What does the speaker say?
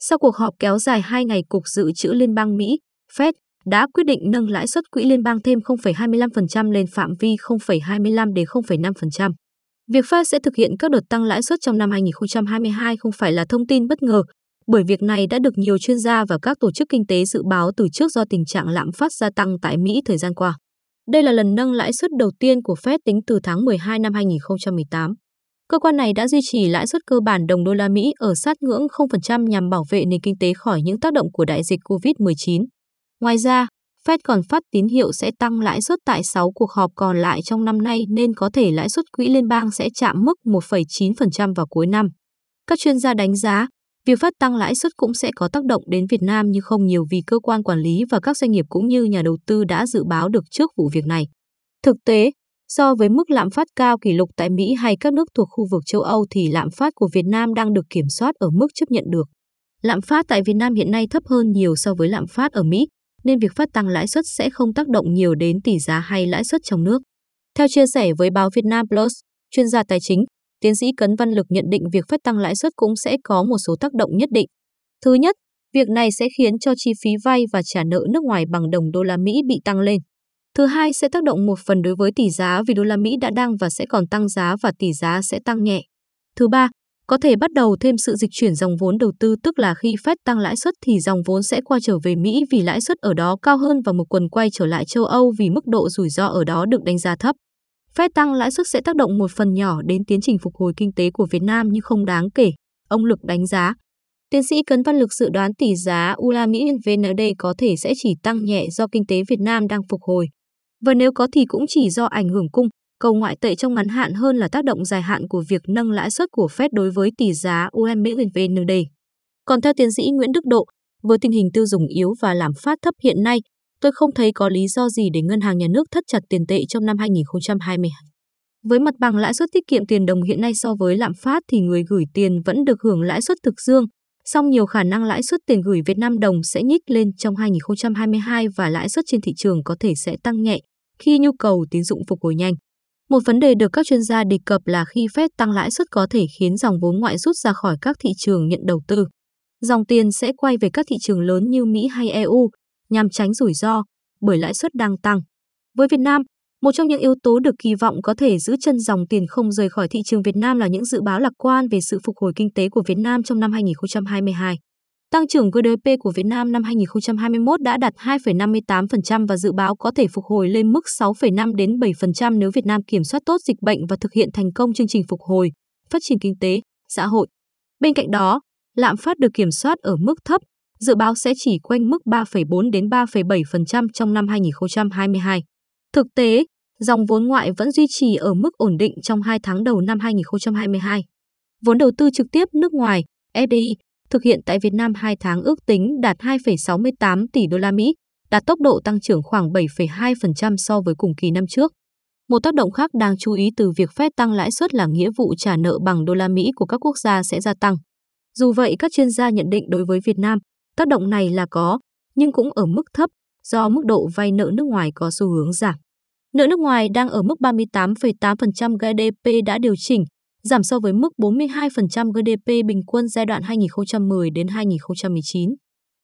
Sau cuộc họp kéo dài 2 ngày, Cục Dự trữ Liên bang Mỹ, Fed, đã quyết định nâng lãi suất quỹ liên bang thêm 0,25% lên phạm vi 0,25 đến 0,5%. Việc Fed sẽ thực hiện các đợt tăng lãi suất trong năm 2022 không phải là thông tin bất ngờ, bởi việc này đã được nhiều chuyên gia và các tổ chức kinh tế dự báo từ trước do tình trạng lạm phát gia tăng tại Mỹ thời gian qua. Đây là lần nâng lãi suất đầu tiên của Fed tính từ tháng 12 năm 2018. Cơ quan này đã duy trì lãi suất cơ bản đồng đô la Mỹ ở sát ngưỡng 0% nhằm bảo vệ nền kinh tế khỏi những tác động của đại dịch COVID-19. Ngoài ra, Fed còn phát tín hiệu sẽ tăng lãi suất tại 6 cuộc họp còn lại trong năm nay nên có thể lãi suất quỹ liên bang sẽ chạm mức 1,9% vào cuối năm. Các chuyên gia đánh giá, việc phát tăng lãi suất cũng sẽ có tác động đến Việt Nam nhưng không nhiều vì cơ quan quản lý và các doanh nghiệp cũng như nhà đầu tư đã dự báo được trước vụ việc này. Thực tế, so với mức lạm phát cao kỷ lục tại Mỹ hay các nước thuộc khu vực châu Âu thì lạm phát của Việt Nam đang được kiểm soát ở mức chấp nhận được. Lạm phát tại Việt Nam hiện nay thấp hơn nhiều so với lạm phát ở Mỹ, nên việc phát tăng lãi suất sẽ không tác động nhiều đến tỷ giá hay lãi suất trong nước. Theo chia sẻ với báo Việt Nam Plus, chuyên gia tài chính, tiến sĩ Cấn Văn Lực nhận định việc phát tăng lãi suất cũng sẽ có một số tác động nhất định. Thứ nhất, việc này sẽ khiến cho chi phí vay và trả nợ nước ngoài bằng đồng đô la Mỹ bị tăng lên. Thứ hai sẽ tác động một phần đối với tỷ giá vì đô la Mỹ đã đang và sẽ còn tăng giá và tỷ giá sẽ tăng nhẹ. Thứ ba, có thể bắt đầu thêm sự dịch chuyển dòng vốn đầu tư tức là khi Fed tăng lãi suất thì dòng vốn sẽ qua trở về Mỹ vì lãi suất ở đó cao hơn và một quần quay trở lại châu Âu vì mức độ rủi ro ở đó được đánh giá thấp. Fed tăng lãi suất sẽ tác động một phần nhỏ đến tiến trình phục hồi kinh tế của Việt Nam nhưng không đáng kể, ông Lực đánh giá. Tiến sĩ Cấn Văn Lực dự đoán tỷ giá USD Mỹ VND có thể sẽ chỉ tăng nhẹ do kinh tế Việt Nam đang phục hồi. Và nếu có thì cũng chỉ do ảnh hưởng cung, cầu ngoại tệ trong ngắn hạn hơn là tác động dài hạn của việc nâng lãi suất của Fed đối với tỷ giá USD VND. Còn theo tiến sĩ Nguyễn Đức Độ, với tình hình tiêu dùng yếu và lạm phát thấp hiện nay, tôi không thấy có lý do gì để ngân hàng nhà nước thắt chặt tiền tệ trong năm 2022. Với mặt bằng lãi suất tiết kiệm tiền đồng hiện nay so với lạm phát thì người gửi tiền vẫn được hưởng lãi suất thực dương, song nhiều khả năng lãi suất tiền gửi Việt Nam đồng sẽ nhích lên trong 2022 và lãi suất trên thị trường có thể sẽ tăng nhẹ khi nhu cầu tín dụng phục hồi nhanh. Một vấn đề được các chuyên gia đề cập là khi Fed tăng lãi suất có thể khiến dòng vốn ngoại rút ra khỏi các thị trường nhận đầu tư. Dòng tiền sẽ quay về các thị trường lớn như Mỹ hay EU nhằm tránh rủi ro bởi lãi suất đang tăng. Với Việt Nam, một trong những yếu tố được kỳ vọng có thể giữ chân dòng tiền không rời khỏi thị trường Việt Nam là những dự báo lạc quan về sự phục hồi kinh tế của Việt Nam trong năm 2022. Tăng trưởng GDP của Việt Nam năm 2021 đã đạt 2,58% và dự báo có thể phục hồi lên mức 6,5 đến 7% nếu Việt Nam kiểm soát tốt dịch bệnh và thực hiện thành công chương trình phục hồi, phát triển kinh tế, xã hội. Bên cạnh đó, lạm phát được kiểm soát ở mức thấp, dự báo sẽ chỉ quanh mức 3,4 đến 3,7% trong năm 2022. Thực tế, dòng vốn ngoại vẫn duy trì ở mức ổn định trong 2 tháng đầu năm 2022. Vốn đầu tư trực tiếp nước ngoài, FDI, thực hiện tại Việt Nam 2 tháng ước tính đạt 2,68 tỷ đô la Mỹ, đạt tốc độ tăng trưởng khoảng 7,2% so với cùng kỳ năm trước. Một tác động khác đáng chú ý từ việc Fed tăng lãi suất là nghĩa vụ trả nợ bằng đô la Mỹ của các quốc gia sẽ gia tăng. Dù vậy, các chuyên gia nhận định đối với Việt Nam, tác động này là có, nhưng cũng ở mức thấp do mức độ vay nợ nước ngoài có xu hướng giảm. Nợ nước ngoài đang ở mức 38,8% GDP đã điều chỉnh, giảm so với mức 42% GDP bình quân giai đoạn 2010 đến 2019.